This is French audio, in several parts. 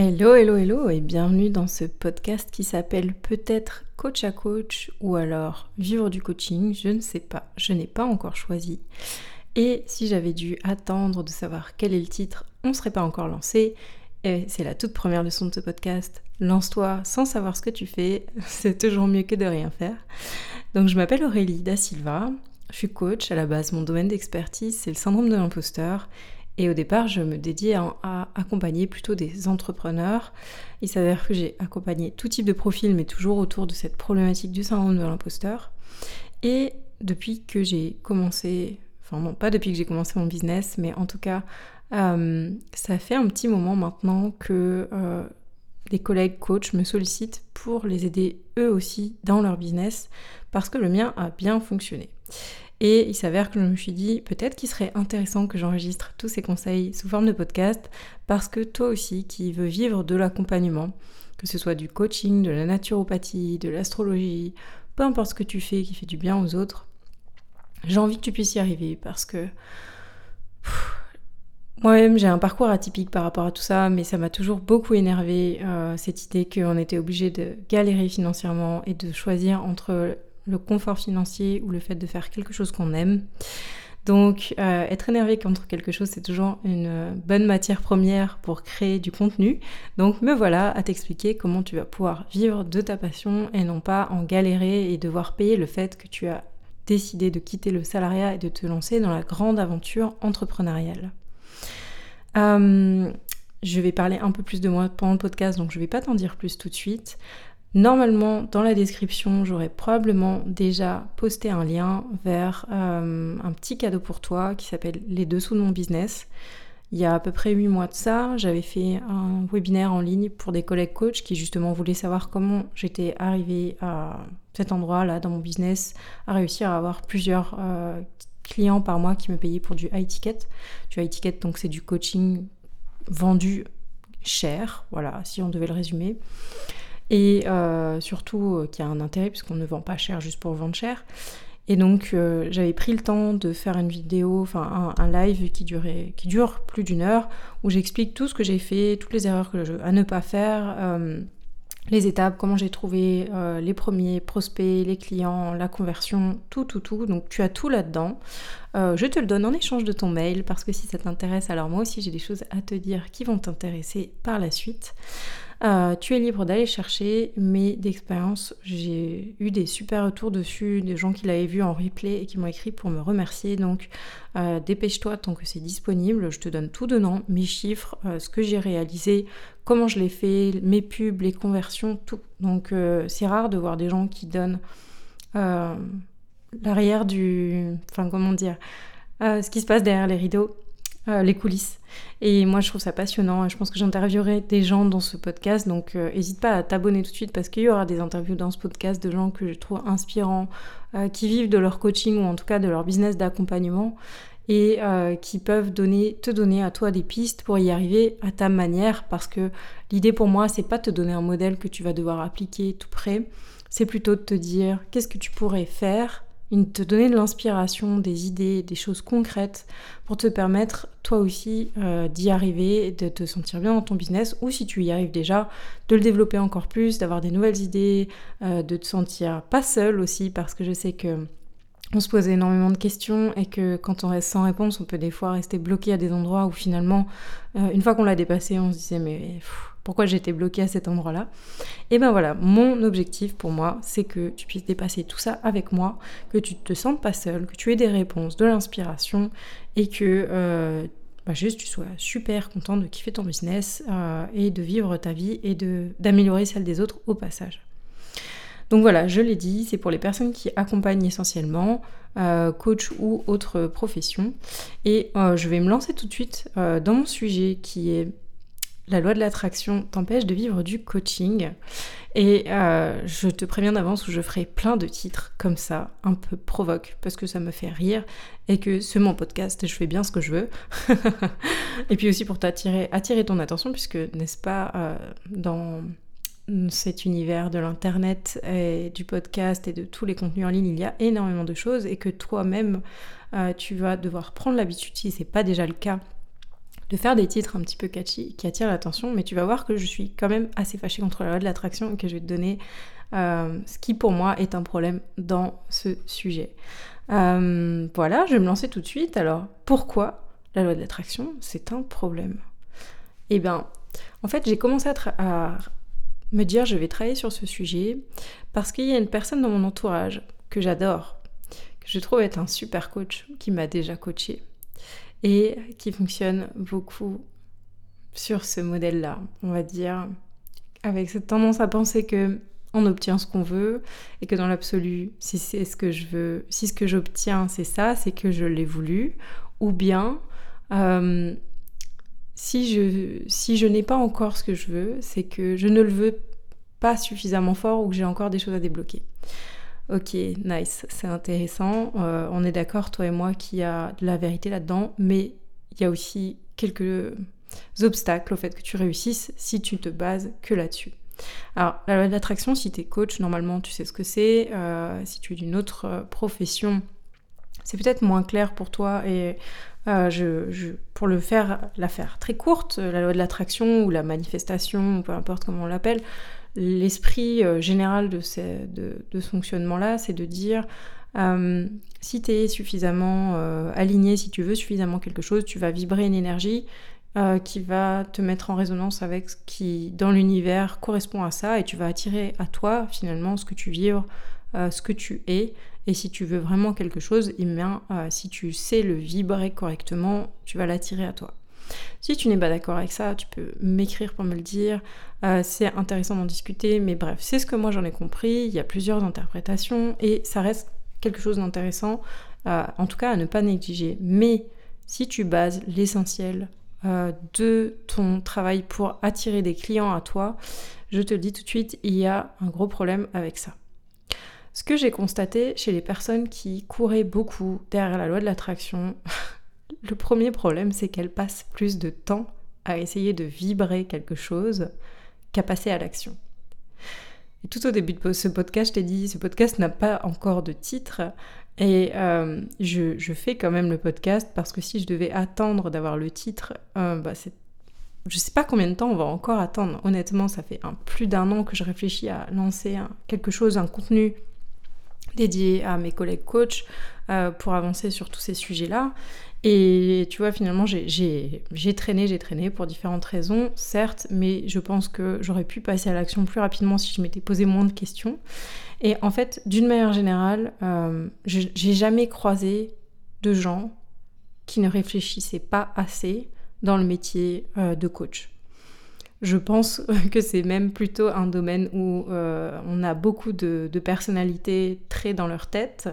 Hello, hello, hello et bienvenue dans ce podcast qui s'appelle peut-être coach à coach ou alors vivre du coaching, je ne sais pas, je n'ai pas encore choisi. Et si j'avais dû attendre de savoir quel est le titre, on ne serait pas encore lancé. Et c'est la toute première leçon de ce podcast. Lance-toi sans savoir ce que tu fais, c'est toujours mieux que de rien faire. Donc je m'appelle Aurélie Da Silva, je suis coach, à la base mon domaine d'expertise c'est le syndrome de l'imposteur et au départ, je me dédiais à, accompagner plutôt des entrepreneurs. Il s'avère que j'ai accompagné tout type de profil, mais toujours autour de cette problématique du syndrome de l'imposteur. Et depuis que j'ai commencé, enfin non, pas depuis que j'ai commencé mon business, mais en tout cas, euh, ça fait un petit moment maintenant que euh, des collègues coachs me sollicitent pour les aider eux aussi dans leur business, parce que le mien a bien fonctionné. Et il s'avère que je me suis dit peut-être qu'il serait intéressant que j'enregistre tous ces conseils sous forme de podcast parce que toi aussi qui veux vivre de l'accompagnement, que ce soit du coaching, de la naturopathie, de l'astrologie, peu importe ce que tu fais qui fait du bien aux autres, j'ai envie que tu puisses y arriver parce que moi-même j'ai un parcours atypique par rapport à tout ça, mais ça m'a toujours beaucoup énervé euh, cette idée qu'on était obligé de galérer financièrement et de choisir entre le confort financier ou le fait de faire quelque chose qu'on aime. Donc euh, être énervé contre quelque chose, c'est toujours une bonne matière première pour créer du contenu. Donc me voilà à t'expliquer comment tu vas pouvoir vivre de ta passion et non pas en galérer et devoir payer le fait que tu as décidé de quitter le salariat et de te lancer dans la grande aventure entrepreneuriale. Euh, je vais parler un peu plus de moi pendant le podcast, donc je ne vais pas t'en dire plus tout de suite. Normalement, dans la description, j'aurais probablement déjà posté un lien vers euh, un petit cadeau pour toi qui s'appelle Les dessous de mon business. Il y a à peu près 8 mois de ça, j'avais fait un webinaire en ligne pour des collègues coachs qui justement voulaient savoir comment j'étais arrivée à cet endroit-là dans mon business, à réussir à avoir plusieurs euh, clients par mois qui me payaient pour du high ticket. Du high ticket, donc c'est du coaching vendu cher, voilà, si on devait le résumer et euh, surtout euh, qui a un intérêt puisqu'on ne vend pas cher juste pour vendre cher. Et donc euh, j'avais pris le temps de faire une vidéo, enfin un, live qui, durait, qui dure plus d'une heure, où j'explique tout ce que j'ai fait, toutes les erreurs à ne pas faire, les étapes, comment j'ai trouvé les premiers prospects, les clients, la conversion, tout, tout, tout. Donc tu as tout là-dedans. je te le donne en échange de ton mail parce que si ça t'intéresse, alors moi aussi j'ai des choses à te dire qui vont t'intéresser par la suite. Euh, tu es libre d'aller chercher, mais d'expérience, j'ai eu des super retours dessus, des gens qui l'avaient vu en replay et qui m'ont écrit pour me remercier. Donc euh, dépêche-toi tant que c'est disponible, je te donne tout dedans, mes chiffres, euh, ce que j'ai réalisé, comment je l'ai fait, mes pubs, les conversions, tout. Donc c'est rare de voir des gens qui donnent l'arrière du... Enfin comment dire ce qui se passe derrière les rideaux euh, les coulisses. Et moi, je trouve ça passionnant. Je pense que j'interviewerai des gens dans ce podcast. Donc, n'hésite euh, pas à t'abonner tout de suite parce qu'il y aura des interviews dans ce podcast de gens que je trouve inspirants, euh, qui vivent de leur coaching ou en tout cas de leur business d'accompagnement et qui peuvent donner, te donner à toi des pistes pour y arriver à ta manière. Parce que l'idée pour moi, c'est pas te donner un modèle que tu vas devoir appliquer tout près. C'est plutôt de te dire qu'est-ce que tu pourrais faire te donner de l'inspiration, des idées, des choses concrètes pour te permettre toi aussi euh, d'y arriver, de te sentir bien dans ton business ou si tu y arrives déjà, de le développer encore plus, d'avoir des nouvelles idées, euh, de te sentir pas seul aussi parce que je sais que on se pose énormément de questions et que quand on reste sans réponse, on peut des fois rester bloqué à des endroits où finalement, euh, une fois qu'on l'a dépassé, on se disait mais pourquoi j'étais bloquée à cet endroit-là. Et ben voilà, mon objectif pour moi, c'est que tu puisses dépasser tout ça avec moi, que tu te sentes pas seul, que tu aies des réponses, de l'inspiration et que euh, bah juste tu sois super content de kiffer ton business euh, et de vivre ta vie et d'améliorer celle des autres au passage. Donc voilà, je l'ai dit, c'est pour les personnes qui accompagnent essentiellement, euh, coach ou autre profession. Et je vais me lancer tout de suite dans mon sujet qui est la loi de l'attraction t'empêche de vivre du coaching. Et euh, je te préviens d'avance où je ferai plein de titres comme ça, un peu provoque, parce que ça me fait rire et que c'est mon podcast et je fais bien ce que je veux. et puis aussi pour t'attirer attirer ton attention, puisque n'est-ce pas euh, dans cet univers de l'internet et du podcast et de tous les contenus en ligne, il y a énormément de choses et que toi-même euh, tu vas devoir prendre l'habitude, si c'est pas déjà le cas, de faire des titres un petit peu catchy qui attirent l'attention, mais tu vas voir que je suis quand même assez fâchée contre la loi de l'attraction et que je vais te donner euh, ce qui pour moi est un problème dans ce sujet. Euh, voilà, je vais me lancer tout de suite. Alors, pourquoi la loi de l'attraction, c'est un problème? Eh bien, en fait, j'ai commencé à, me dire je vais travailler sur ce sujet parce qu'il y a une personne dans mon entourage que j'adore, que je trouve être un super coach, qui m'a déjà coaché et qui fonctionne beaucoup sur ce modèle-là, on va dire, avec cette tendance à penser que on obtient ce qu'on veut et que dans l'absolu, si c'est ce que je veux, si ce que j'obtiens c'est ça, c'est que je l'ai voulu, ou bien euh, si je, si je n'ai pas encore ce que je veux, c'est que je ne le veux pas suffisamment fort ou que j'ai encore des choses à débloquer. Ok, nice, c'est intéressant. Euh, on est d'accord, toi et moi, qu'il y a de la vérité là-dedans, mais il y a aussi quelques obstacles au fait que tu réussisses si tu te bases que là-dessus. Alors, la loi de l'attraction, si tu es coach, normalement, tu sais ce que c'est. Euh, si tu es d'une autre euh, profession, c'est peut-être moins clair pour toi. Et je, pour le faire, la faire très courte, la loi de l'attraction ou la manifestation, peu importe comment on l'appelle, l'esprit euh, général de, ce fonctionnement-là, c'est de dire euh, si tu es suffisamment euh, aligné, si tu veux suffisamment quelque chose, tu vas vibrer une énergie qui va te mettre en résonance avec ce qui, dans l'univers, correspond à ça, et tu vas attirer à toi, finalement, ce que tu vibres, ce que tu es. Et si tu veux vraiment quelque chose, eh bien, si tu sais le vibrer correctement, tu vas l'attirer à toi. Si tu n'es pas d'accord avec ça, tu peux m'écrire pour me le dire. Euh, c'est intéressant d'en discuter, mais bref, c'est ce que moi j'en ai compris. Il y a plusieurs interprétations et ça reste quelque chose d'intéressant, euh, en tout cas à ne pas négliger. Mais si tu bases l'essentiel euh, de ton travail pour attirer des clients à toi, je te le dis tout de suite, il y a un gros problème avec ça. Ce que j'ai constaté chez les personnes qui couraient beaucoup derrière la loi de l'attraction, le premier problème, c'est qu'elles passent plus de temps à essayer de vibrer quelque chose qu'à passer à l'action. Et tout au début de ce podcast, je t'ai dit, ce podcast n'a pas encore de titre. Et euh, je, fais quand même le podcast parce que si je devais attendre d'avoir le titre, euh, bah c'est, je sais pas combien de temps on va encore attendre. Honnêtement, ça fait plus d'un an que je réfléchis à lancer quelque chose, un contenu dédié à mes collègues coachs euh, pour avancer sur tous ces sujets-là. Et tu vois, finalement, j'ai traîné, j'ai traîné pour différentes raisons, certes, mais je pense que j'aurais pu passer à l'action plus rapidement si je m'étais posé moins de questions. Et en fait, d'une manière générale, euh, j'ai jamais croisé de gens qui ne réfléchissaient pas assez dans le métier euh, de coach. Je pense que c'est même plutôt un domaine où euh, on a beaucoup de, de personnalités très dans leur tête.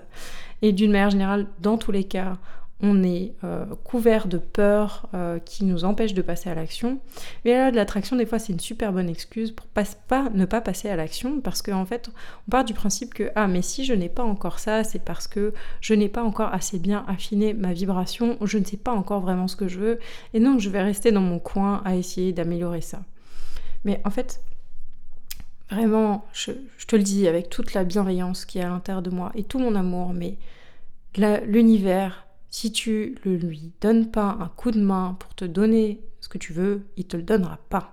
Et d'une manière générale, dans tous les cas, on est euh, couvert de peur euh, qui nous empêche de passer à l'action. Mais là, de l'attraction, des fois, c'est une super bonne excuse pour ne pas passer à l'action parce qu'en fait, on part du principe que ah, mais si je n'ai pas encore ça, c'est parce que je n'ai pas encore assez bien affiné ma vibration, je ne sais pas encore vraiment ce que je veux, et donc je vais rester dans mon coin à essayer d'améliorer ça. Mais en fait, vraiment, je, te le dis avec toute la bienveillance qui est à l'intérieur de moi et tout mon amour, mais l'univers si tu ne lui donnes pas un coup de main pour te donner ce que tu veux, il te le donnera pas.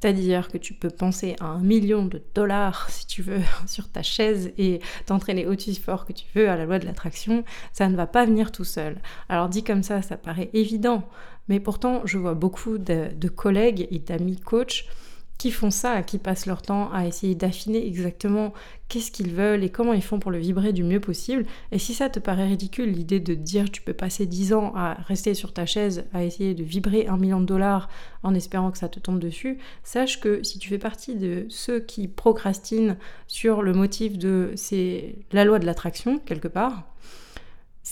C'est-à-dire que tu peux penser à un million de dollars, si tu veux, sur ta chaise et t'entraîner aussi fort que tu veux à la loi de l'attraction, ça ne va pas venir tout seul. Alors dit comme ça, ça paraît évident, mais pourtant je vois beaucoup de, de collègues et d'amis coachs qui font ça, qui passent leur temps à essayer d'affiner exactement qu'est-ce qu'ils veulent et comment ils font pour le vibrer du mieux possible. Et si ça te paraît ridicule, l'idée de dire tu peux passer 10 ans à rester sur ta chaise, à essayer de vibrer un million de dollars en espérant que ça te tombe dessus, sache que si tu fais partie de ceux qui procrastinent sur le motif de c'est la loi de l'attraction quelque part,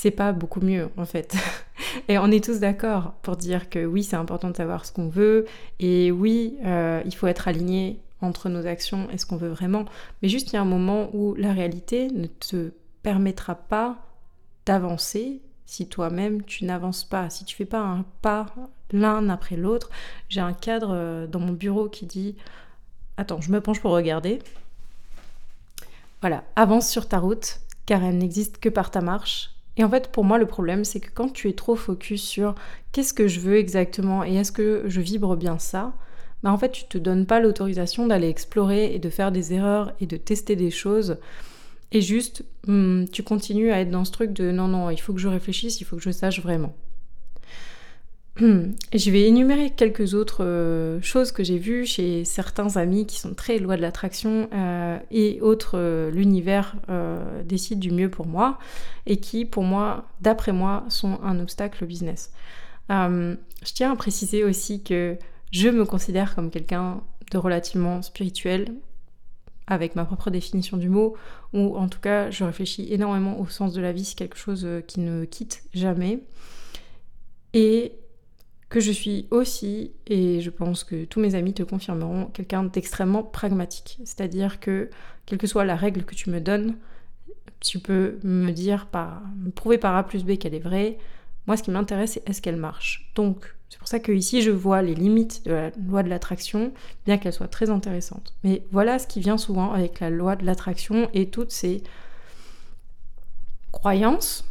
c'est pas beaucoup mieux en fait. Et on est tous d'accord pour dire que oui, c'est important de savoir ce qu'on veut et oui, euh, il faut être aligné entre nos actions et ce qu'on veut vraiment. Mais juste il y a un moment où la réalité ne te permettra pas d'avancer si toi-même tu n'avances pas, si tu fais pas un pas l'un après l'autre. J'ai un cadre euh, dans mon bureau qui dit Attends, je me penche pour regarder. Voilà, avance sur ta route car elle n'existe que par ta marche Et en fait, pour moi, le problème, c'est que quand tu es trop focus sur qu'est-ce que je veux exactement et est-ce que je vibre bien ça, bah en fait, tu te donnes pas l'autorisation d'aller explorer et de faire des erreurs et de tester des choses. Et juste, hmm, tu continues à être dans ce truc de non, non, il faut que je réfléchisse, il faut que je sache vraiment. Je vais énumérer quelques autres euh, choses que j'ai vues chez certains amis qui sont très loin de l'attraction euh, et autres, euh, l'univers décide du mieux pour moi et qui, pour moi, d'après moi, sont un obstacle au business. je tiens à préciser aussi que je me considère comme quelqu'un de relativement spirituel avec ma propre définition du mot, ou en tout cas je réfléchis énormément au sens de la vie, c'est quelque chose qui ne quitte jamais. Et que je suis aussi, et je pense que tous mes amis te confirmeront, quelqu'un d'extrêmement pragmatique. C'est-à-dire que, quelle que soit la règle que tu me donnes, tu peux me dire, par, prouver par A plus B qu'elle est vraie. Moi, ce qui m'intéresse, c'est est-ce qu'elle marche. Donc, c'est pour ça que ici, je vois les limites de la loi de l'attraction, bien qu'elle soit très intéressante. Mais voilà ce qui vient souvent avec la loi de l'attraction et toutes ces croyances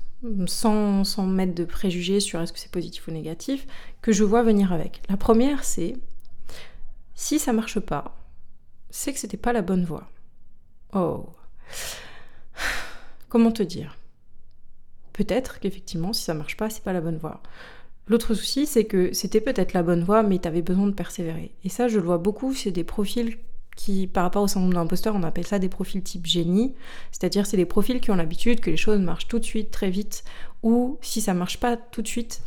sans, mettre de préjugés sur est-ce que c'est positif ou négatif, que je vois venir avec. La première, c'est si ça marche pas, c'est que c'était pas la bonne voie. Oh. Comment te dire? Peut-être qu'effectivement, si ça marche pas, c'est pas la bonne voie. L'autre souci, c'est que c'était peut-être la bonne voie, mais tu avais besoin de persévérer. Et ça, je le vois beaucoup, c'est des profils qui, par rapport au syndrome d'imposteur, on appelle ça des profils type génie. C'est-à-dire, c'est des profils qui ont l'habitude que les choses marchent tout de suite, très vite, ou si ça marche pas tout de suite,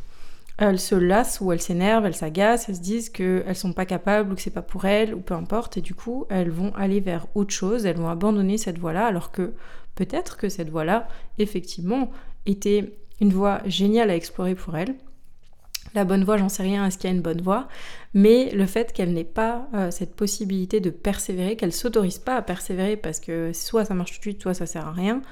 elles se lassent ou elles s'énervent, elles s'agacent, elles se disent qu'elles sont pas capables ou que c'est pas pour elles, ou peu importe, et du coup, elles vont aller vers autre chose, elles vont abandonner cette voie-là, alors que peut-être que cette voie-là, effectivement, était une voie géniale à explorer pour elles, la bonne voie, j'en sais rien, est-ce qu'il y a une bonne voie, mais le fait qu'elle n'ait pas euh, cette possibilité de persévérer, qu'elle s'autorise pas à persévérer parce que soit ça marche tout de suite, soit ça sert à rien,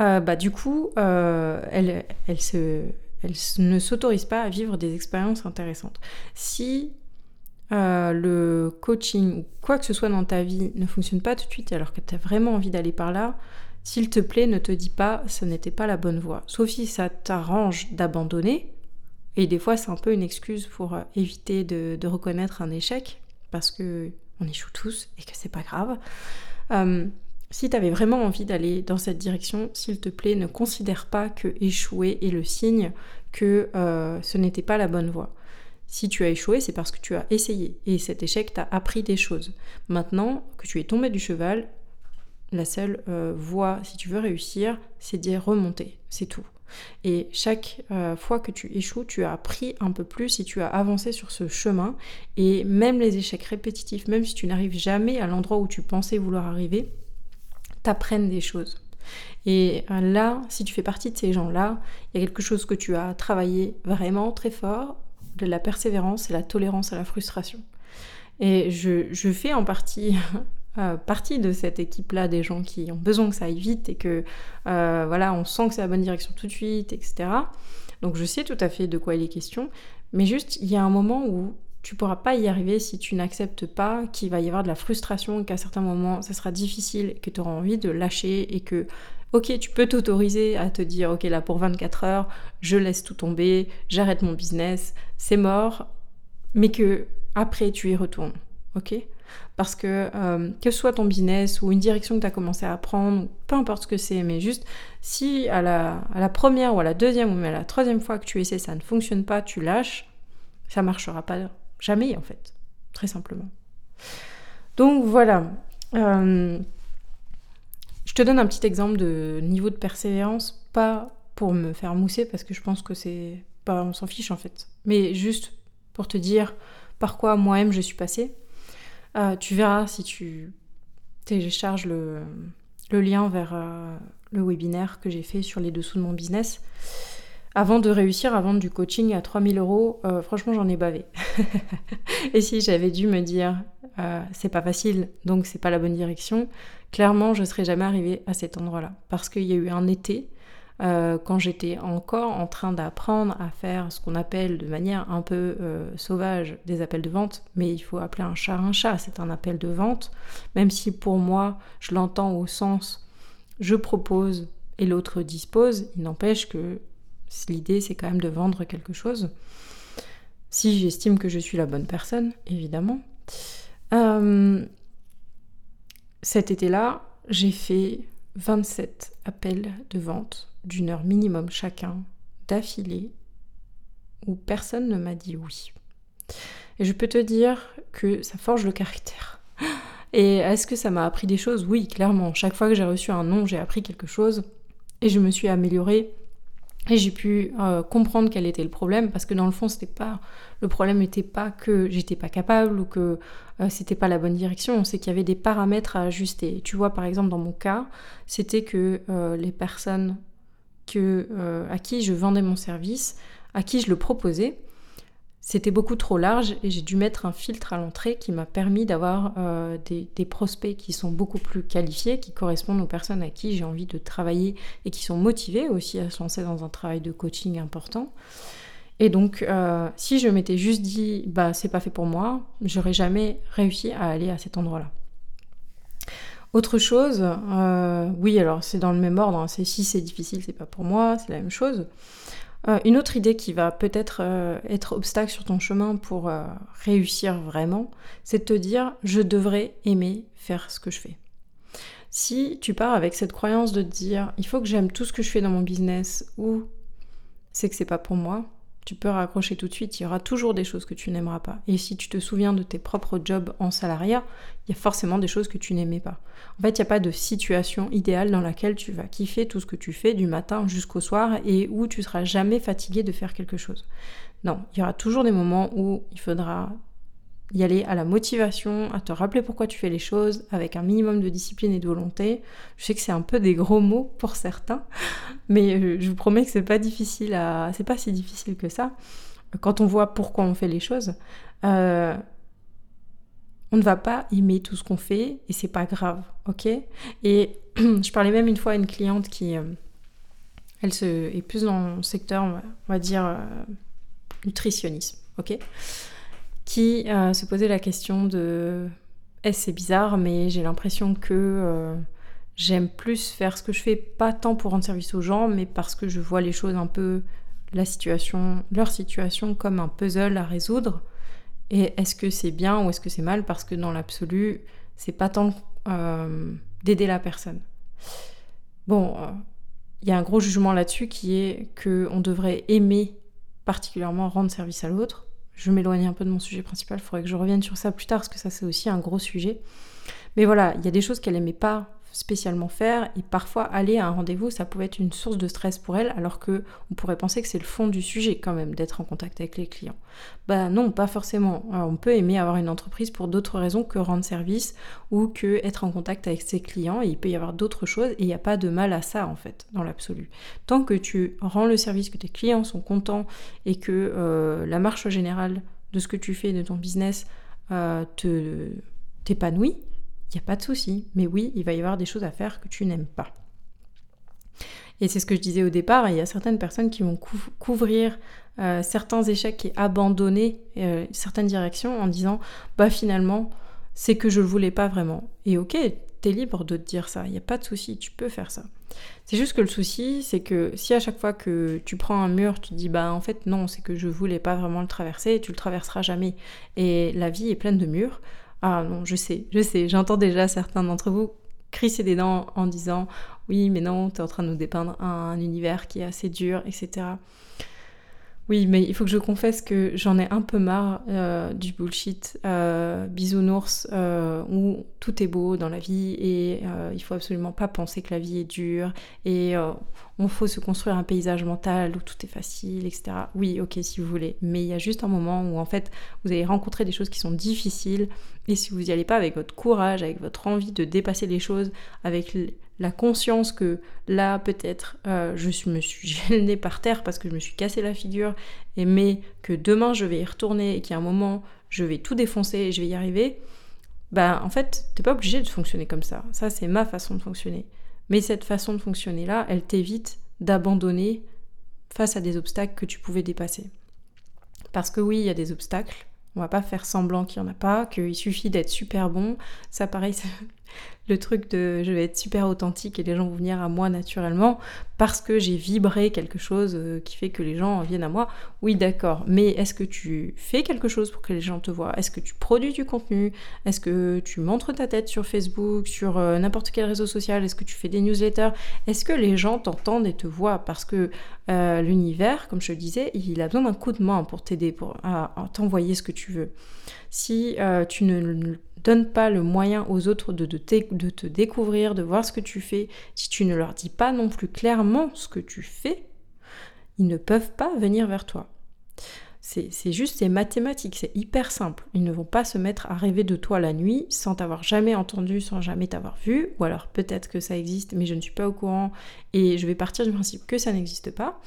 euh, bah du coup, euh, elle, elle, se, elle ne s'autorise pas à vivre des expériences intéressantes. Si le coaching ou quoi que ce soit dans ta vie ne fonctionne pas tout de suite alors que tu as vraiment envie d'aller par là, s'il te plaît, ne te dis pas ce n'était pas la bonne voie. Sauf si ça t'arrange d'abandonner, et des fois, c'est un peu une excuse pour euh, éviter de, reconnaître un échec, parce que on échoue tous et que c'est pas grave. Euh, si tu avais vraiment envie d'aller dans cette direction, s'il te plaît, ne considère pas que échouer est le signe que euh, ce n'était pas la bonne voie. Si tu as échoué, c'est parce que tu as essayé et cet échec t'a appris des choses. Maintenant que tu es tombé du cheval, la seule voie, si tu veux réussir, c'est d'y remonter. C'est tout. Et chaque euh, fois que tu échoues, tu as appris un peu plus et tu as avancé sur ce chemin. Et même les échecs répétitifs, même si tu n'arrives jamais à l'endroit où tu pensais vouloir arriver, t'apprennent des choses. Et euh, là, si tu fais partie de ces gens-là, il y a quelque chose que tu as travaillé vraiment très fort, de la persévérance et la tolérance à la frustration. Et je, je fais en partie euh, partie de cette équipe-là des gens qui ont besoin que ça aille vite et que euh, voilà, on sent que c'est la bonne direction tout de suite, etc. Donc je sais tout à fait de quoi il est question, mais juste il y a un moment où tu pourras pas y arriver si tu n'acceptes pas qu'il va y avoir de la frustration, qu'à certains moments ça sera difficile, que tu auras envie de lâcher et que ok, tu peux t'autoriser à te dire ok là pour 24 heures, je laisse tout tomber, j'arrête mon business, c'est mort, mais que après tu y retournes, ok? Parce que euh, que ce soit ton business ou une direction que tu as commencé à prendre, peu importe ce que c'est, mais juste si à la, première ou à la deuxième ou même à la troisième fois que tu essaies ça ne fonctionne pas, tu lâches, ça marchera pas jamais en fait, très simplement. Donc voilà. Euh, je te donne un petit exemple de niveau de persévérance, pas pour me faire mousser parce que je pense que c'est on s'en fiche en fait, mais juste pour te dire par quoi moi-même je suis passée. Euh, tu verras si tu télécharges le, lien vers euh, le webinaire que j'ai fait sur les dessous de mon business. Avant de réussir à vendre du coaching à 3000 euros, euh, franchement j'en ai bavé. Et si j'avais dû me dire c'est pas facile, donc c'est pas la bonne direction, clairement je serais jamais arrivée à cet endroit-là. Parce qu'il y a eu un été euh, quand j'étais encore en train d'apprendre à faire ce qu'on appelle de manière un peu euh, sauvage des appels de vente, mais il faut appeler un chat un chat, c'est un appel de vente, même si pour moi je l'entends au sens je propose et l'autre dispose, il n'empêche que l'idée c'est quand même de vendre quelque chose. Si j'estime que je suis la bonne personne, évidemment. Euh, cet été-là, j'ai fait 27 appels de vente d'une heure minimum chacun, d'affilée, où personne ne m'a dit oui. Et je peux te dire que ça forge le caractère. Et est-ce que ça m'a appris des choses? Oui, clairement. Chaque fois que j'ai reçu un non, j'ai appris quelque chose et je me suis améliorée et j'ai pu euh, comprendre quel était le problème parce que dans le fond, c'était pas le problème n'était pas que j'étais pas capable ou que euh, c'était pas la bonne direction, c'est qu'il y avait des paramètres à ajuster. Tu vois, par exemple, dans mon cas, c'était que euh, les personnes que, à qui je vendais mon service, à qui je le proposais, c'était beaucoup trop large et j'ai dû mettre un filtre à l'entrée qui m'a permis d'avoir euh, des, prospects qui sont beaucoup plus qualifiés, qui correspondent aux personnes à qui j'ai envie de travailler et qui sont motivés aussi à se lancer dans un travail de coaching important. Et donc, euh, si je m'étais juste dit, bah c'est pas fait pour moi, j'aurais jamais réussi à aller à cet endroit-là. Autre chose, euh, oui, alors c'est dans le même ordre, hein, c'est si c'est difficile, c'est pas pour moi, c'est la même chose. Euh, une autre idée qui va peut-être euh, être obstacle sur ton chemin pour euh, réussir vraiment, c'est de te dire je devrais aimer faire ce que je fais. Si tu pars avec cette croyance de te dire il faut que j'aime tout ce que je fais dans mon business ou c'est que c'est pas pour moi, tu peux raccrocher tout de suite, il y aura toujours des choses que tu n'aimeras pas. Et si tu te souviens de tes propres jobs en salariat, il y a forcément des choses que tu n'aimais pas. En fait, il n'y a pas de situation idéale dans laquelle tu vas kiffer tout ce que tu fais du matin jusqu'au soir et où tu seras jamais fatigué de faire quelque chose. Non, il y aura toujours des moments où il faudra y aller à la motivation, à te rappeler pourquoi tu fais les choses, avec un minimum de discipline et de volonté. Je sais que c'est un peu des gros mots pour certains, mais euh, je vous promets que c'est pas difficile c'est pas si difficile que ça. Quand on voit pourquoi on fait les choses, euh, on ne va pas aimer tout ce qu'on fait et c'est pas grave, ok? Et je parlais même une fois à une cliente qui, euh, elle se, est plus dans le secteur, on va, dire nutritionnisme, ok? Qui euh, se posait la question de est-ce c'est bizarre, mais j'ai l'impression que euh, j'aime plus faire ce que je fais, pas tant pour rendre service aux gens, mais parce que je vois les choses un peu, la situation, leur situation comme un puzzle à résoudre. Et est-ce que c'est bien ou est-ce que c'est mal? Parce que dans l'absolu, c'est pas tant euh, d'aider la personne. Bon, il y a un gros jugement là-dessus qui est que on devrait aimer particulièrement rendre service à l'autre je m'éloigne un peu de mon sujet principal, il faudrait que je revienne sur ça plus tard parce que ça c'est aussi un gros sujet. Mais voilà, il y a des choses qu'elle aimait pas spécialement faire et parfois aller à un rendez-vous ça pouvait être une source de stress pour elle alors que on pourrait penser que c'est le fond du sujet quand même d'être en contact avec les clients. Bah non, pas forcément. on peut aimer avoir une entreprise pour d'autres raisons que rendre service ou que être en contact avec ses clients et il peut y avoir d'autres choses et il n'y a pas de mal à ça en fait dans l'absolu. Tant que tu rends le service, que tes clients sont contents et que euh, la marche générale de ce que tu fais de ton business euh, te t'épanouit, a pas de souci. Mais oui, il va y avoir des choses à faire que tu n'aimes pas. Et c'est ce que je disais au départ, il y a certaines personnes qui vont couvrir euh, certains échecs et abandonner euh, certaines directions en disant bah finalement c'est que je le voulais pas vraiment. Et ok, t'es libre de te dire ça, il n'y a pas de souci, tu peux faire ça. C'est juste que le souci, c'est que si à chaque fois que tu prends un mur, tu dis bah en fait non, c'est que je voulais pas vraiment le traverser, tu le traverseras jamais. Et la vie est pleine de murs. Ah non, je sais, je sais, j'entends déjà certains d'entre vous crisser des dents en disant oui mais non, tu es en train de nous dépeindre un univers qui est assez dur, etc. Oui, mais il faut que je confesse que j'en ai un peu marre euh, du bullshit euh, bisounours euh, où tout est beau dans la vie et il faut absolument pas penser que la vie est dure et on faut se construire un paysage mental où tout est facile, etc. Oui, ok, si vous voulez, mais il y a juste un moment où en fait vous allez rencontrer des choses qui sont difficiles et si vous n'y allez pas avec votre courage, avec votre envie de dépasser les choses, avec la conscience que là peut-être euh, je me suis gênée par terre parce que je me suis cassé la figure, et mais que demain je vais y retourner et a un moment je vais tout défoncer et je vais y arriver, bah en fait t'es pas obligé de fonctionner comme ça. Ça c'est ma façon de fonctionner. Mais cette façon de fonctionner là, elle t'évite d'abandonner face à des obstacles que tu pouvais dépasser. Parce que oui, il y a des obstacles, on va pas faire semblant qu'il n'y en a pas, qu'il suffit d'être super bon. Ça, pareil, le truc de je vais être super authentique et les gens vont venir à moi naturellement parce que j'ai vibré quelque chose euh, qui fait que les gens viennent à moi. Oui, d'accord, mais est-ce que tu fais quelque chose pour que les gens te voient? Est-ce que tu produis du contenu? Est-ce que tu montres ta tête sur Facebook, sur euh, n'importe quel réseau social? Est-ce que tu fais des newsletters? Est-ce que les gens t'entendent et te voient? Parce que euh, l'univers, comme je le disais, il a besoin d'un coup de main pour t'aider, pour t'envoyer ce que tu veux. Si tu ne donne pas le moyen aux autres de, te découvrir, de voir ce que tu fais, si tu ne leur dis pas non plus clairement ce que tu fais, ils ne peuvent pas venir vers toi. C'est juste, c'est mathématique, c'est hyper simple. Ils ne vont pas se mettre à rêver de toi la nuit sans t'avoir jamais entendu, sans jamais t'avoir vu, ou alors peut-être que ça existe, mais je ne suis pas au courant, et je vais partir du principe que ça n'existe pas.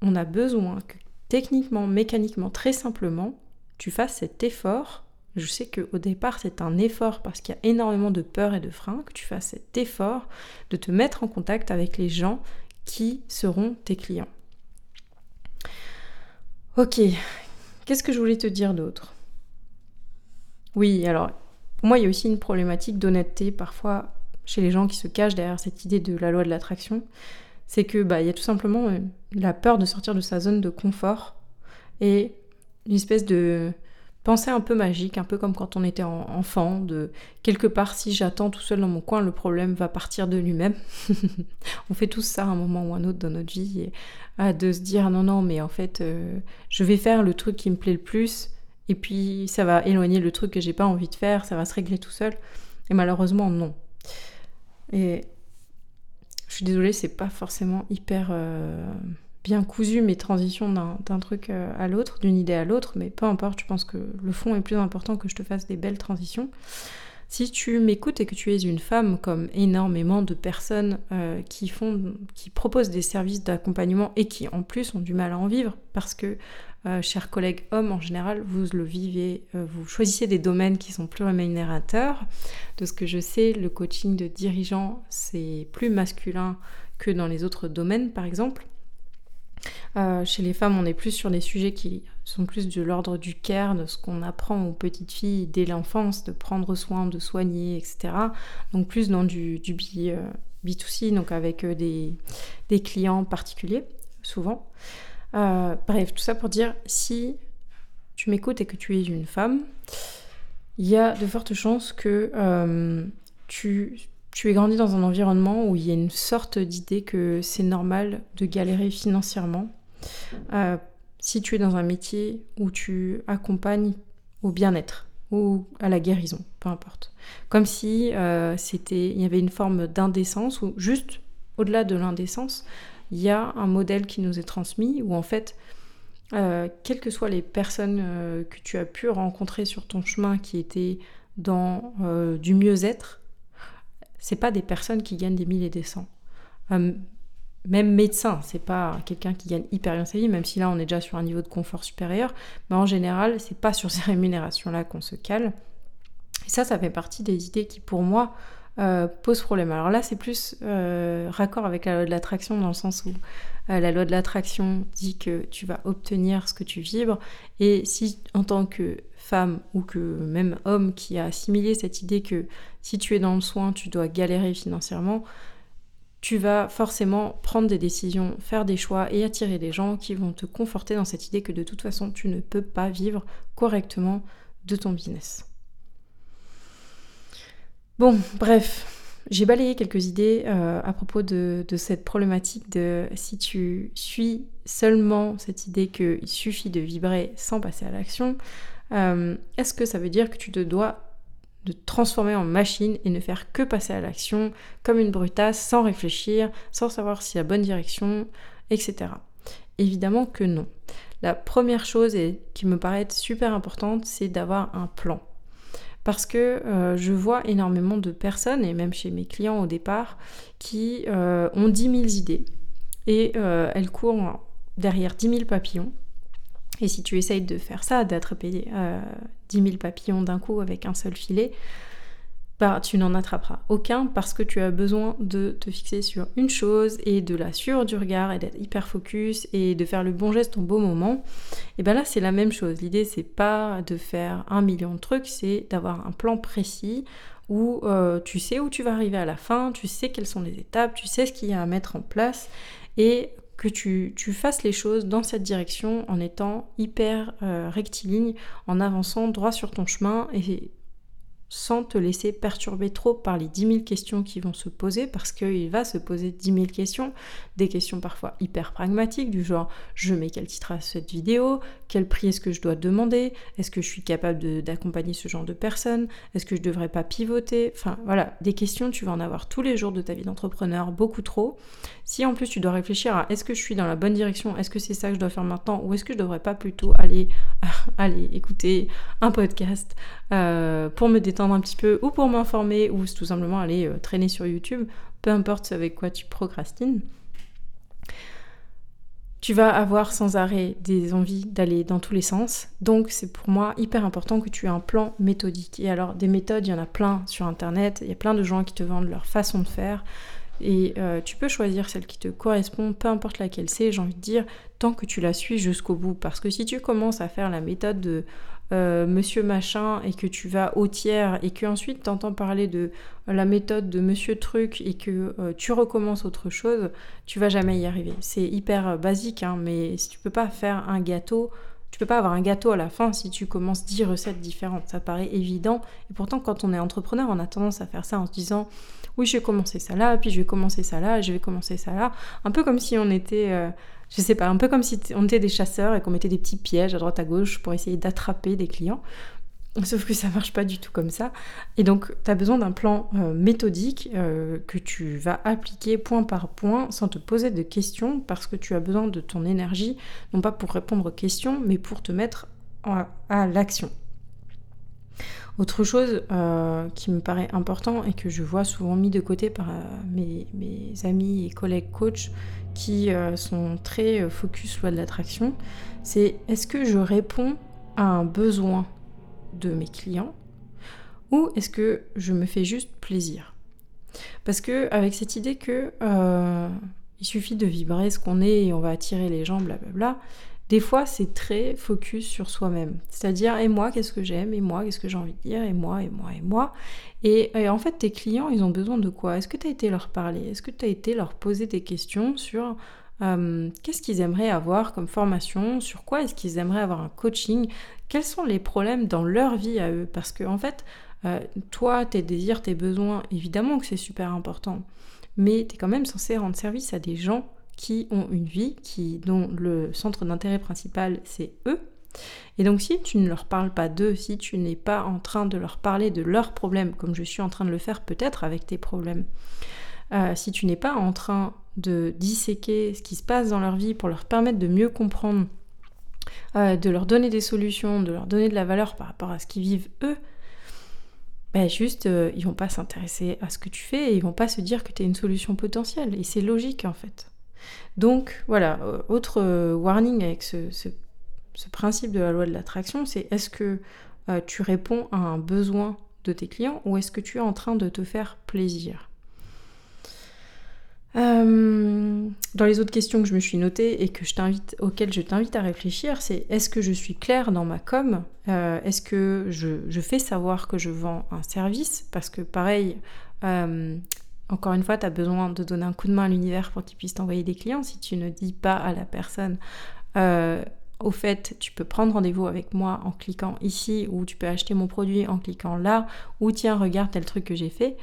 On a besoin que techniquement, mécaniquement, très simplement, tu fasses cet effort je sais qu'au départ, c'est un effort parce qu'il y a énormément de peur et de frein, que tu fasses cet effort de te mettre en contact avec les gens qui seront tes clients. Ok, qu'est-ce que je voulais te dire d'autre? Oui, alors, pour moi, il y a aussi une problématique d'honnêteté parfois chez les gens qui se cachent derrière cette idée de la loi de l'attraction. C'est que bah, il y a tout simplement euh, la peur de sortir de sa zone de confort et une espèce de Pensée un peu magique, un peu comme quand on était enfant, de quelque part si j'attends tout seul dans mon coin, le problème va partir de lui-même. on fait tous ça à un moment ou un autre dans notre vie, ah, de se dire non non mais en fait euh, je vais faire le truc qui me plaît le plus, et puis ça va éloigner le truc que j'ai pas envie de faire, ça va se régler tout seul. Et malheureusement non. Et je suis désolée, c'est pas forcément hyper euh, bien cousu mes transitions d'un truc euh, à l'autre, d'une idée à l'autre, mais peu importe, je pense que le fond est plus important que je te fasse des belles transitions. Si tu m'écoutes et que tu es une femme, comme énormément de personnes euh, qui font, qui proposent des services d'accompagnement et qui en plus ont du mal à en vivre, parce que, euh, chers collègues hommes, en général, vous le vivez, vous choisissez des domaines qui sont plus rémunérateurs. De ce que je sais, le coaching de dirigeant, c'est plus masculin que dans les autres domaines, par exemple. Euh, chez les femmes, on est plus sur des sujets qui sont plus de l'ordre du care, de ce qu'on apprend aux petites filles dès l'enfance, de prendre soin, de soigner, etc. Donc plus dans du, du B, 2 c donc avec euh, des, clients particuliers, souvent. Euh, bref, tout ça pour dire, si tu m'écoutes et que tu es une femme, il y a de fortes chances que tu tu es grandi dans un environnement où il y a une sorte d'idée que c'est normal de galérer financièrement. Euh, si tu es dans un métier où tu accompagnes au bien-être ou à la guérison, peu importe. Comme si euh, c'était, il y avait une forme d'indécence ou juste au-delà de l'indécence, il y a un modèle qui nous est transmis où en fait, euh, quelles que soient les personnes que tu as pu rencontrer sur ton chemin qui étaient dans du mieux-être, c'est pas des personnes qui gagnent des mille et des cents. Euh, même médecin, c'est pas quelqu'un qui gagne hyper bien sa vie, même si là on est déjà sur un niveau de confort supérieur, mais en général, c'est pas sur ces rémunérations-là qu'on se cale. Et ça, ça fait partie des idées qui, pour moi, euh, posent problème. Alors là, c'est plus euh, raccord avec la loi de l'attraction, dans le sens où la loi de l'attraction dit que tu vas obtenir ce que tu vibres, et si en tant que femme ou que même homme qui a assimilé cette idée que si tu es dans le soin, tu dois galérer financièrement, tu vas forcément prendre des décisions, faire des choix et attirer des gens qui vont te conforter dans cette idée que de toute façon, tu ne peux pas vivre correctement de ton business. Bon, bref, j'ai balayé quelques idées euh, à propos de, cette problématique de si tu suis seulement cette idée qu'il suffit de vibrer sans passer à l'action, euh, est-ce que ça veut dire que tu te dois de transformer en machine et ne faire que passer à l'action comme une brutasse sans réfléchir, sans savoir si la bonne direction, etc. Évidemment que non. La première chose et qui me paraît super importante, c'est d'avoir un plan. Parce que euh, je vois énormément de personnes, et même chez mes clients au départ, qui euh, ont 10 000 idées et elles courent derrière 10 000 papillons. Et si tu essayes de faire ça, d'attraper euh, 10 000 papillons d'un coup avec un seul filet, bah, tu n'en attraperas aucun parce que tu as besoin de te fixer sur une chose et de la suivre du regard et d'être hyper focus et de faire le bon geste au beau moment. Et bien là, c'est la même chose. L'idée, c'est pas de faire un million de trucs, c'est d'avoir un plan précis où euh, tu sais où tu vas arriver à la fin, tu sais quelles sont les étapes, tu sais ce qu'il y a à mettre en place et que tu, fasses les choses dans cette direction en étant hyper euh, rectiligne, en avançant droit sur ton chemin et sans te laisser perturber trop par les 10 000 questions qui vont se poser, parce qu'il va se poser 10 000 questions, des questions parfois hyper pragmatiques, du genre je mets quel titre à cette vidéo, quel prix est-ce que je dois demander, est-ce que je suis capable d'accompagner ce genre de personnes, est-ce que je devrais pas pivoter, enfin voilà, des questions, tu vas en avoir tous les jours de ta vie d'entrepreneur, beaucoup trop. Si en plus tu dois réfléchir à est-ce que je suis dans la bonne direction, est-ce que c'est ça que je dois faire maintenant, ou est-ce que je devrais pas plutôt aller, aller écouter un podcast euh, pour me détendre un petit peu ou pour m'informer ou tout simplement aller euh, traîner sur YouTube, peu importe avec quoi tu procrastines, tu vas avoir sans arrêt des envies d'aller dans tous les sens. Donc c'est pour moi hyper important que tu aies un plan méthodique. Et alors des méthodes, il y en a plein sur Internet, il y a plein de gens qui te vendent leur façon de faire. Et euh, tu peux choisir celle qui te correspond, peu importe laquelle c'est, j'ai envie de dire, tant que tu la suis jusqu'au bout. Parce que si tu commences à faire la méthode de euh, monsieur machin et que tu vas au tiers et que ensuite tu entends parler de la méthode de monsieur truc et que euh, tu recommences autre chose, tu vas jamais y arriver. C'est hyper euh, basique, hein, mais si tu peux pas faire un gâteau, tu peux pas avoir un gâteau à la fin si tu commences 10 recettes différentes. Ça paraît évident. Et pourtant, quand on est entrepreneur, on a tendance à faire ça en se disant oui, je vais commencer ça là, puis je vais commencer ça là, je vais commencer ça là. Un peu comme si on était je sais pas, un peu comme si on était des chasseurs et qu'on mettait des petits pièges à droite à gauche pour essayer d'attraper des clients. Sauf que ça marche pas du tout comme ça. Et donc, tu as besoin d'un plan euh, méthodique euh, que tu vas appliquer point par point sans te poser de questions parce que tu as besoin de ton énergie, non pas pour répondre aux questions, mais pour te mettre à l'action. Autre chose euh, qui me paraît important et que je vois souvent mis de côté par mes, mes, amis et collègues coachs qui sont très focus loi de l'attraction, c'est est-ce que je réponds à un besoin? De mes clients ou est-ce que je me fais juste plaisir? Parce que avec cette idée que euh, il suffit de vibrer ce qu'on est et on va attirer les gens, blablabla, des fois, c'est très focus sur soi-même. C'est-à-dire, et moi, qu'est-ce que j'aime? Et moi, qu'est-ce que j'ai envie de dire? Et moi, et moi, et moi. Et, en fait, tes clients, ils ont besoin de quoi? Est-ce que tu as été leur parler? Est-ce que tu as été leur poser des questions sur euh, qu'est-ce qu'ils aimeraient avoir comme formation? Sur quoi est-ce qu'ils aimeraient avoir un coaching? Quels sont les problèmes dans leur vie à eux? Parce que, en fait, euh, toi, tes désirs, tes besoins, évidemment que c'est super important. Mais tu es quand même censé rendre service à des gens qui ont une vie, qui, dont le centre d'intérêt principal c'est eux. Et donc si tu ne leur parles pas d'eux, si tu n'es pas en train de leur parler de leurs problèmes, comme je suis en train de le faire peut-être avec tes problèmes, euh, si tu n'es pas en train de disséquer ce qui se passe dans leur vie pour leur permettre de mieux comprendre, euh, de leur donner des solutions, de leur donner de la valeur par rapport à ce qu'ils vivent eux, ben juste euh, ils vont pas s'intéresser à ce que tu fais et ils vont pas se dire que tu es une solution potentielle. Et c'est logique en fait. Donc voilà, euh, autre warning avec ce, principe de la loi de l'attraction, c'est est-ce que tu réponds à un besoin de tes clients ou est-ce que tu es en train de te faire plaisir? Dans les autres questions que je me suis notées et que je t'invite, auxquelles je t'invite à réfléchir, c'est est-ce que je suis claire dans ma com? Est-ce que je, fais savoir que je vends un service? Parce que pareil, encore une fois, tu as besoin de donner un coup de main à l'univers pour qu'il puisse t'envoyer des clients. Si tu ne dis pas à la personne, euh, au fait, tu peux prendre rendez-vous avec moi en cliquant ici, ou tu peux acheter mon produit en cliquant là, ou tiens, regarde tel truc que j'ai fait.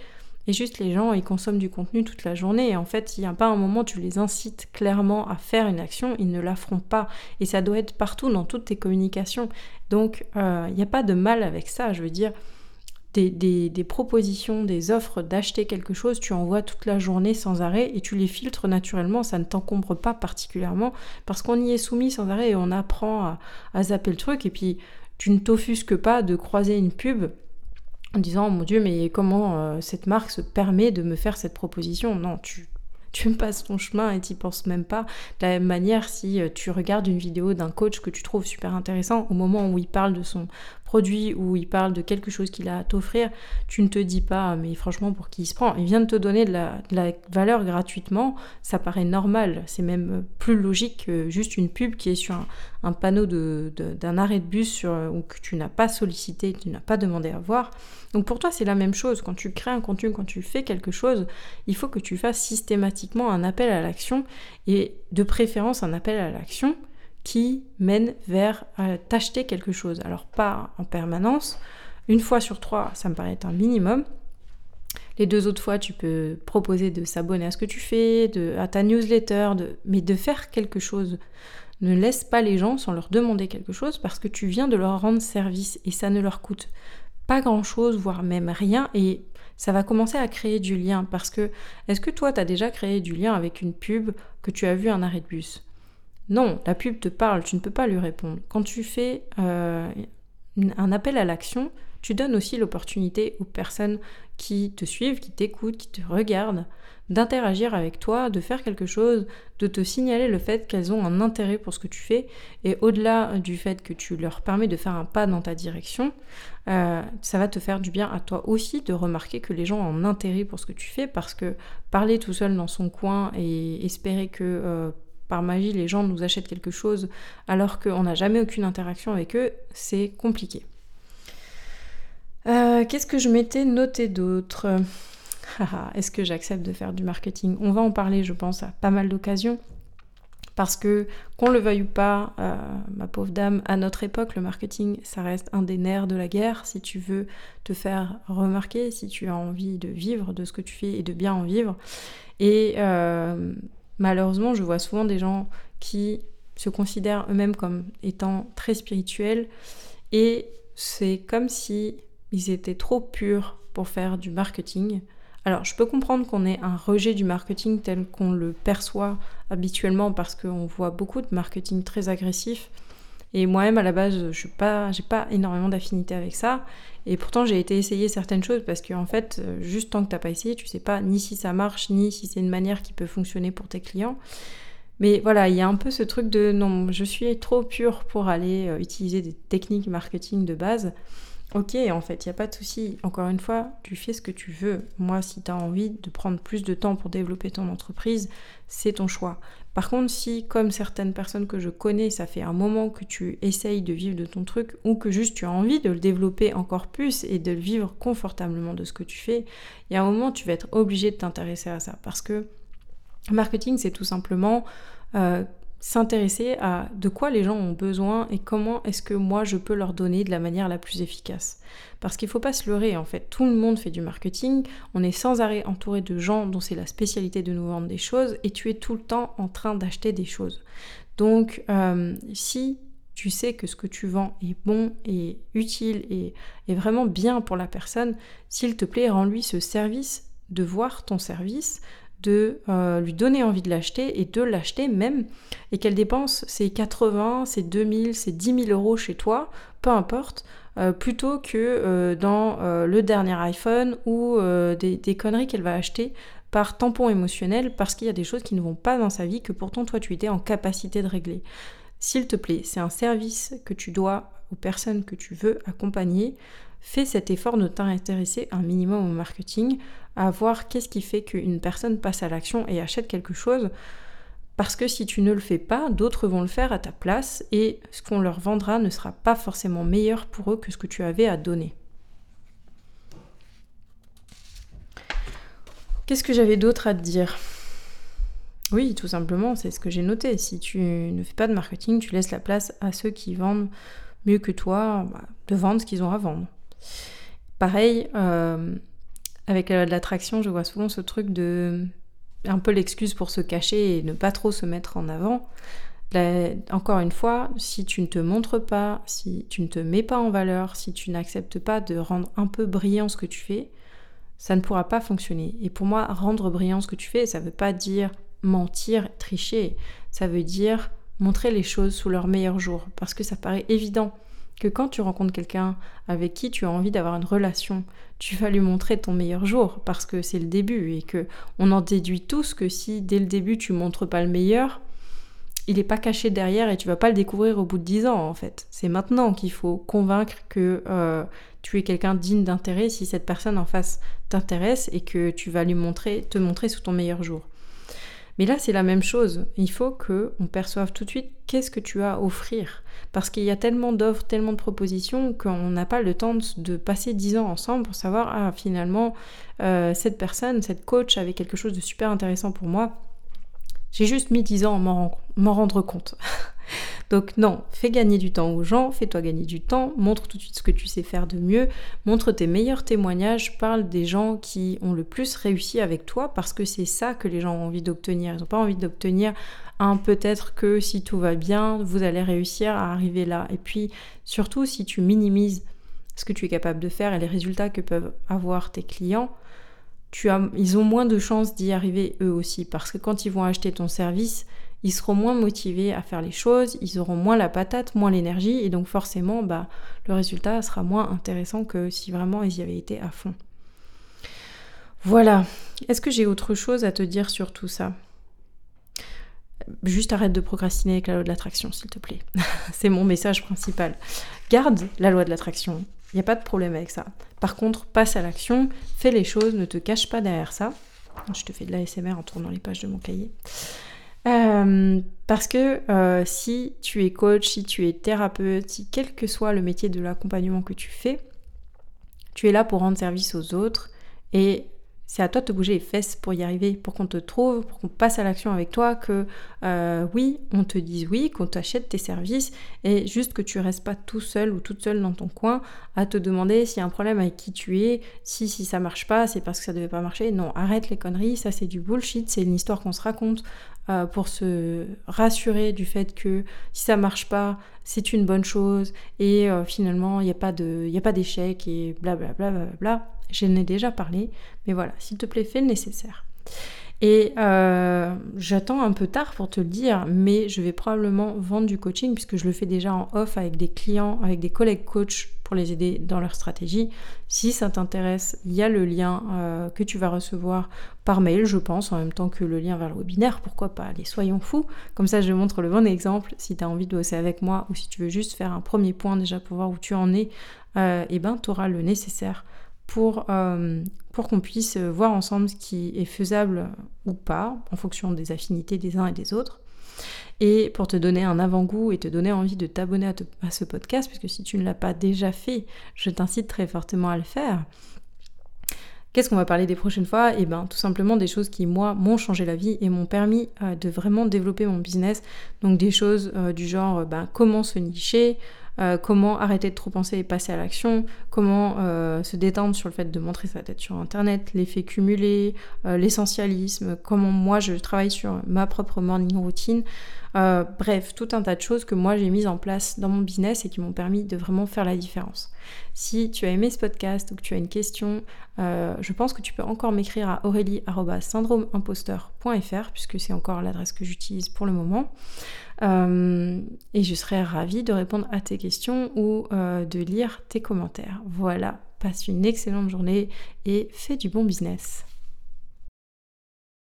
Et juste les gens, ils consomment du contenu toute la journée. Et en fait, il n'y a pas un moment où tu les incites clairement à faire une action, ils ne la pas. Et ça doit être partout dans toutes tes communications. Donc, euh, il n'y a pas de mal avec ça. Je veux dire, des, propositions, des offres d'acheter quelque chose, tu envoies toute la journée sans arrêt et tu les filtres naturellement, ça ne t'encombre pas particulièrement parce qu'on y est soumis sans arrêt et on apprend à, zapper le truc et puis tu ne t'offusques pas de croiser une pub en disant mon dieu mais comment euh, cette marque se permet de me faire cette proposition? Non tu tu passes ton chemin et t'y penses même pas. De la même manière, si euh, tu regardes une vidéo d'un coach que tu trouves super intéressant, au moment où il parle de son produit ou il parle de quelque chose qu'il a à t'offrir, tu ne te dis pas mais franchement pour qui il se prend. Il vient de te donner de la, valeur gratuitement, ça paraît normal, c'est même plus logique que juste une pub qui est sur un, panneau d'un arrêt de bus sur, ou que tu n'as pas sollicité, tu n'as pas demandé à voir. Donc pour toi c'est la même chose, quand tu crées un contenu, quand tu fais quelque chose, il faut que tu fasses systématiquement un appel à l'action et de préférence un appel à l'action qui mène vers euh, t'acheter quelque chose. Alors pas en permanence, une fois sur trois, ça me paraît un minimum. Les deux autres fois, tu peux proposer de s'abonner à ce que tu fais, à ta newsletter, mais de faire quelque chose. Ne laisse pas les gens sans leur demander quelque chose parce que tu viens de leur rendre service et ça ne leur coûte pas grand-chose, voire même rien. Et ça va commencer à créer du lien parce que est-ce que toi, tu as déjà créé du lien avec une pub que tu as vu un arrêt de bus? Non, la pub te parle, tu ne peux pas lui répondre. Quand tu fais euh, un appel à l'action, tu donnes aussi l'opportunité aux personnes qui te suivent, qui t'écoutent, qui te regardent, d'interagir avec toi, de faire quelque chose, de te signaler le fait qu'elles ont un intérêt pour ce que tu fais. Et au-delà du fait que tu leur permets de faire un pas dans ta direction, euh, ça va te faire du bien à toi aussi de remarquer que les gens ont un intérêt pour ce que tu fais parce que parler tout seul dans son coin et espérer que... Euh, par magie les gens nous achètent quelque chose alors qu'on n'a jamais aucune interaction avec eux, c'est compliqué. Euh, qu'est-ce que je m'étais noté d'autre? Est-ce que j'accepte de faire du marketing? On va en parler, je pense, à pas mal d'occasions. Parce que, qu'on le veuille ou pas, euh, ma pauvre dame, à notre époque, le marketing, ça reste un des nerfs de la guerre. Si tu veux te faire remarquer, si tu as envie de vivre de ce que tu fais et de bien en vivre. Et euh, Malheureusement, je vois souvent des gens qui se considèrent eux-mêmes comme étant très spirituels et c'est comme si ils étaient trop purs pour faire du marketing. Alors, je peux comprendre qu'on ait un rejet du marketing tel qu'on le perçoit habituellement parce qu'on voit beaucoup de marketing très agressif. Et moi-même, à la base, je n'ai pas, pas énormément d'affinité avec ça. Et pourtant, j'ai été essayer certaines choses parce qu'en en fait, euh, juste tant que tu n'as pas essayé, tu sais pas ni si ça marche, ni si c'est une manière qui peut fonctionner pour tes clients. Mais voilà, il y a un peu ce truc de non, je suis trop pure pour aller euh, utiliser des techniques marketing de base. Ok, en fait, il n'y a pas de souci. Encore une fois, tu fais ce que tu veux. Moi, si tu as envie de prendre plus de temps pour développer ton entreprise, c'est ton choix. Par contre, si, comme certaines personnes que je connais, ça fait un moment que tu essayes de vivre de ton truc ou que juste tu as envie de le développer encore plus et de le vivre confortablement de ce que tu fais, il y a un moment, tu vas être obligé de t'intéresser à ça. Parce que marketing, c'est tout simplement euh, s'intéresser à de quoi les gens ont besoin et comment est-ce que moi je peux leur donner de la manière la plus efficace. Parce qu'il ne faut pas se leurrer, en fait, tout le monde fait du marketing, on est sans arrêt entouré de gens dont c'est la spécialité de nous vendre des choses et tu es tout le temps en train d'acheter des choses. Donc euh, si tu sais que ce que tu vends est bon et utile et, et vraiment bien pour la personne, s'il te plaît, rends-lui ce service de voir ton service, de euh, lui donner envie de l'acheter et de l'acheter même, et qu'elle dépense ses 80, ses 2000, ses 10 000 euros chez toi, peu importe, euh, plutôt que euh, dans le dernier iPhone ou des, des, conneries qu'elle va acheter par tampon émotionnel parce qu'il y a des choses qui ne vont pas dans sa vie que pourtant toi tu étais en capacité de régler. S'il te plaît, c'est un service que tu dois aux personnes que tu veux accompagner. Fais cet effort de t'intéresser un minimum au marketing, à voir qu'est-ce qui fait qu'une personne passe à l'action et achète quelque chose. Parce que si tu ne le fais pas, d'autres vont le faire à ta place et ce qu'on leur vendra ne sera pas forcément meilleur pour eux que ce que tu avais à donner. Qu'est-ce que j'avais d'autre à te dire? Oui, tout simplement, c'est ce que j'ai noté. Si tu ne fais pas de marketing, tu laisses la place à ceux qui vendent mieux que toi bah, de vendre ce qu'ils ont à vendre. Pareil, euh, avec l'attraction, je vois souvent ce truc de un peu l'excuse pour se cacher et ne pas trop se mettre en avant. encore une fois, si tu ne te montres pas, si tu ne te mets pas en valeur, si tu n'acceptes pas de rendre un peu brillant ce que tu fais, ça ne pourra pas fonctionner. Et pour moi, rendre brillant ce que tu fais, ça ne veut pas dire mentir, tricher. Ça veut dire montrer les choses sous leur meilleur jour. Parce que ça paraît évident que quand tu rencontres quelqu'un avec qui tu as envie d'avoir une relation, tu vas lui montrer ton meilleur jour parce que c'est le début et que on en déduit tous que si dès le début tu montres pas le meilleur, il n'est pas caché derrière et tu vas pas le découvrir au bout de 10 ans en fait. C'est maintenant qu'il faut convaincre que euh, tu es quelqu'un digne d'intérêt si cette personne en face t'intéresse et que tu vas lui montrer, te montrer sous ton meilleur jour. Mais là, c'est la même chose. Il faut que on perçoive tout de suite qu'est-ce que tu as à offrir. Parce qu'il y a tellement d'offres, tellement de propositions qu'on n'a pas le temps de passer 10 ans ensemble pour savoir, ah, finalement, euh, cette personne, cette coach avait quelque chose de super intéressant pour moi. J'ai juste mis 10 ans à m'en rendre compte. Donc non, fais gagner du temps aux gens, fais-toi gagner du temps, montre tout de suite ce que tu sais faire de mieux, montre tes meilleurs témoignages, parle des gens qui ont le plus réussi avec toi parce que c'est ça que les gens ont envie d'obtenir. Ils n'ont pas envie d'obtenir un peut-être que si tout va bien, vous allez réussir à arriver là. Et puis surtout si tu minimises ce que tu es capable de faire et les résultats que peuvent avoir tes clients, ils ont moins de chances d'y arriver eux aussi parce que quand ils vont acheter ton service, ils seront moins motivés à faire les choses, ils auront moins la patate, moins l'énergie, et donc forcément, bah, le résultat sera moins intéressant que si vraiment ils y avaient été à fond. Voilà. Est-ce que j'ai autre chose à te dire sur tout ça? Juste arrête de procrastiner avec la loi de l'attraction, s'il te plaît. C'est mon message principal. Garde la loi de l'attraction. Il n'y a pas de problème avec ça. Par contre, passe à l'action, fais les choses, ne te cache pas derrière ça. Je te fais de l'ASMR en tournant les pages de mon cahier. Euh, parce que euh, si tu es coach, si tu es thérapeute, si quel que soit le métier de l'accompagnement que tu fais, tu es là pour rendre service aux autres et c'est à toi de te bouger les fesses pour y arriver, pour qu'on te trouve, pour qu'on passe à l'action avec toi, que euh, oui, on te dise oui, qu'on t'achète tes services, et juste que tu restes pas tout seul ou toute seule dans ton coin à te demander s'il y a un problème avec qui tu es, si si ça marche pas, c'est parce que ça devait pas marcher. Non, arrête les conneries, ça c'est du bullshit, c'est une histoire qu'on se raconte euh, pour se rassurer du fait que si ça marche pas, c'est une bonne chose et euh, finalement il n'y a pas d'échec et blablabla. Bla, bla, bla, J'en ai déjà parlé, mais voilà, s'il te plaît, fais le nécessaire. Et euh, j'attends un peu tard pour te le dire, mais je vais probablement vendre du coaching puisque je le fais déjà en off avec des clients, avec des collègues coachs pour les aider dans leur stratégie. Si ça t'intéresse, il y a le lien euh, que tu vas recevoir par mail, je pense, en même temps que le lien vers le webinaire. Pourquoi pas? Allez, soyons fous. Comme ça, je montre le bon exemple. Si tu as envie de bosser avec moi ou si tu veux juste faire un premier point déjà pour voir où tu en es, et euh, eh ben, tu auras le nécessaire pour, euh, pour qu'on puisse voir ensemble ce qui est faisable ou pas, en fonction des affinités des uns et des autres. Et pour te donner un avant-goût et te donner envie de t'abonner à, ce podcast, puisque si tu ne l'as pas déjà fait, je t'incite très fortement à le faire. Qu'est-ce qu'on va parler des prochaines fois? Eh bien, tout simplement des choses qui, moi, m'ont changé la vie et m'ont permis euh, de vraiment développer mon business. Donc, des choses euh, du genre ben, comment se nicher, euh, comment arrêter de trop penser et passer à l'action, comment euh, se détendre sur le fait de montrer sa tête sur Internet, l'effet cumulé, euh, l'essentialisme, comment moi je travaille sur ma propre morning routine. bref, tout un tas de choses que moi j'ai mises en place dans mon business et qui m'ont permis de vraiment faire la différence. Si tu as aimé ce podcast ou que tu as une question, je pense que tu peux encore m'écrire à aurélie.syndromeimposteur.fr puisque c'est encore l'adresse que j'utilise pour le moment. Euh, et je serais ravie de répondre à tes questions ou euh, de lire tes commentaires. Voilà, passe une excellente journée et fais du bon business.